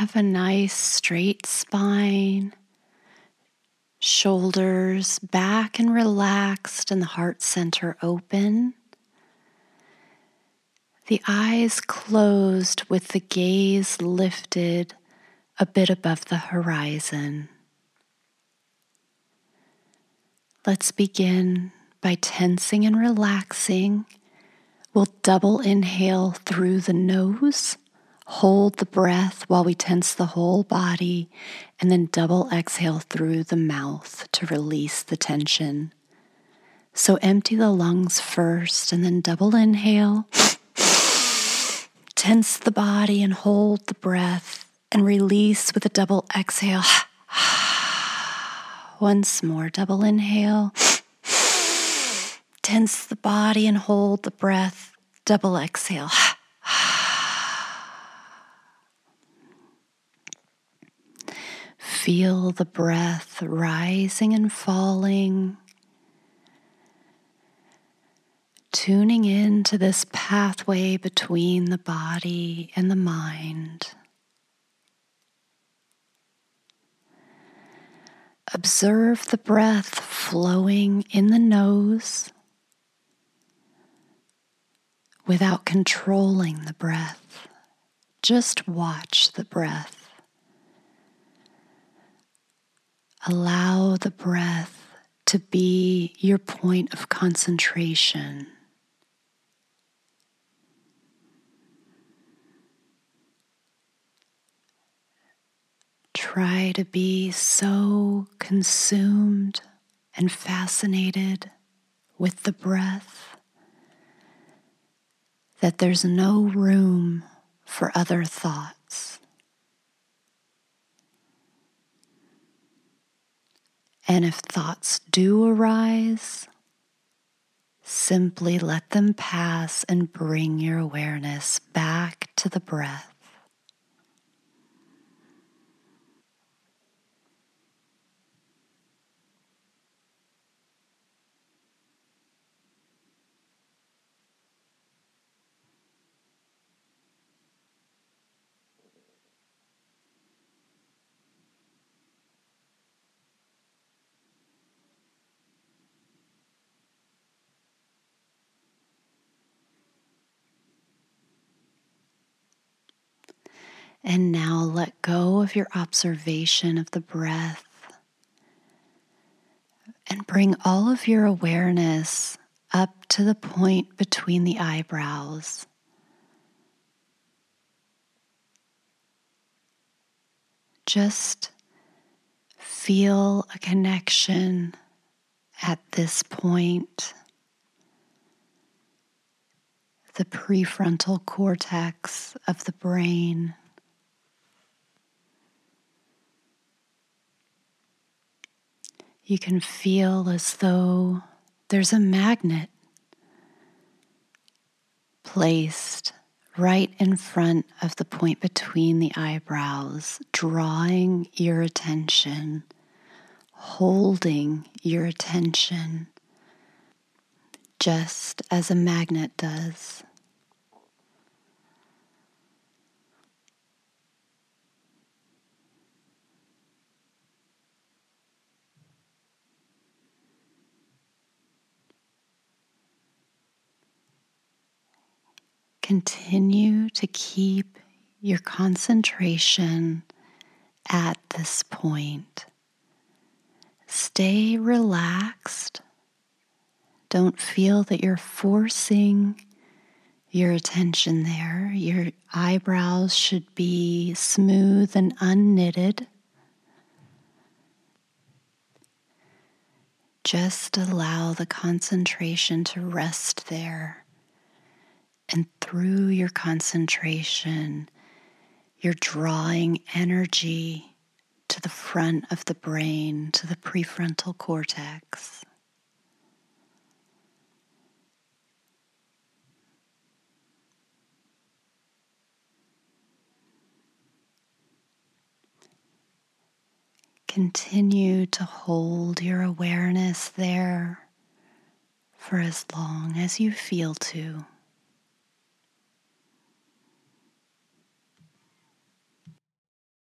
Have a nice straight spine, shoulders back and relaxed, and the heart center open. The eyes closed with the gaze lifted a bit above the horizon. Let's begin by tensing and relaxing. We'll double inhale through the nose, hold the breath while we tense the whole body, and then double exhale through the mouth to release the tension. So empty the lungs first and then double inhale. Tense the body and hold the breath and release with a double exhale. Once more, double inhale. Tense the body and hold the breath. Double exhale. Feel the breath rising and falling tuning into this pathway between the body and the mind. Observe the breath flowing in the nose without controlling the breath. Just watch the breath. Allow the breath to be your point of concentration. try to be so consumed and fascinated with the breath that there's no room for other thoughts. And if thoughts do arise, simply let them pass and bring your awareness back to the breath. And now let go of your observation of the breath and bring all of your awareness up to the point between the eyebrows. Just feel a connection at this point. The prefrontal cortex of the brain. You can feel as though there's a magnet placed right in front of the point between the eyebrows, drawing your attention, holding your attention, just as a magnet does. Continue to keep your concentration at this point. Stay relaxed. Don't feel that you're forcing your attention there. Your eyebrows should be smooth and unknitted. Just allow the concentration to rest there. And through your concentration, you're drawing energy to the front of the brain, to the prefrontal cortex. Continue to hold your awareness there for as long as you feel to.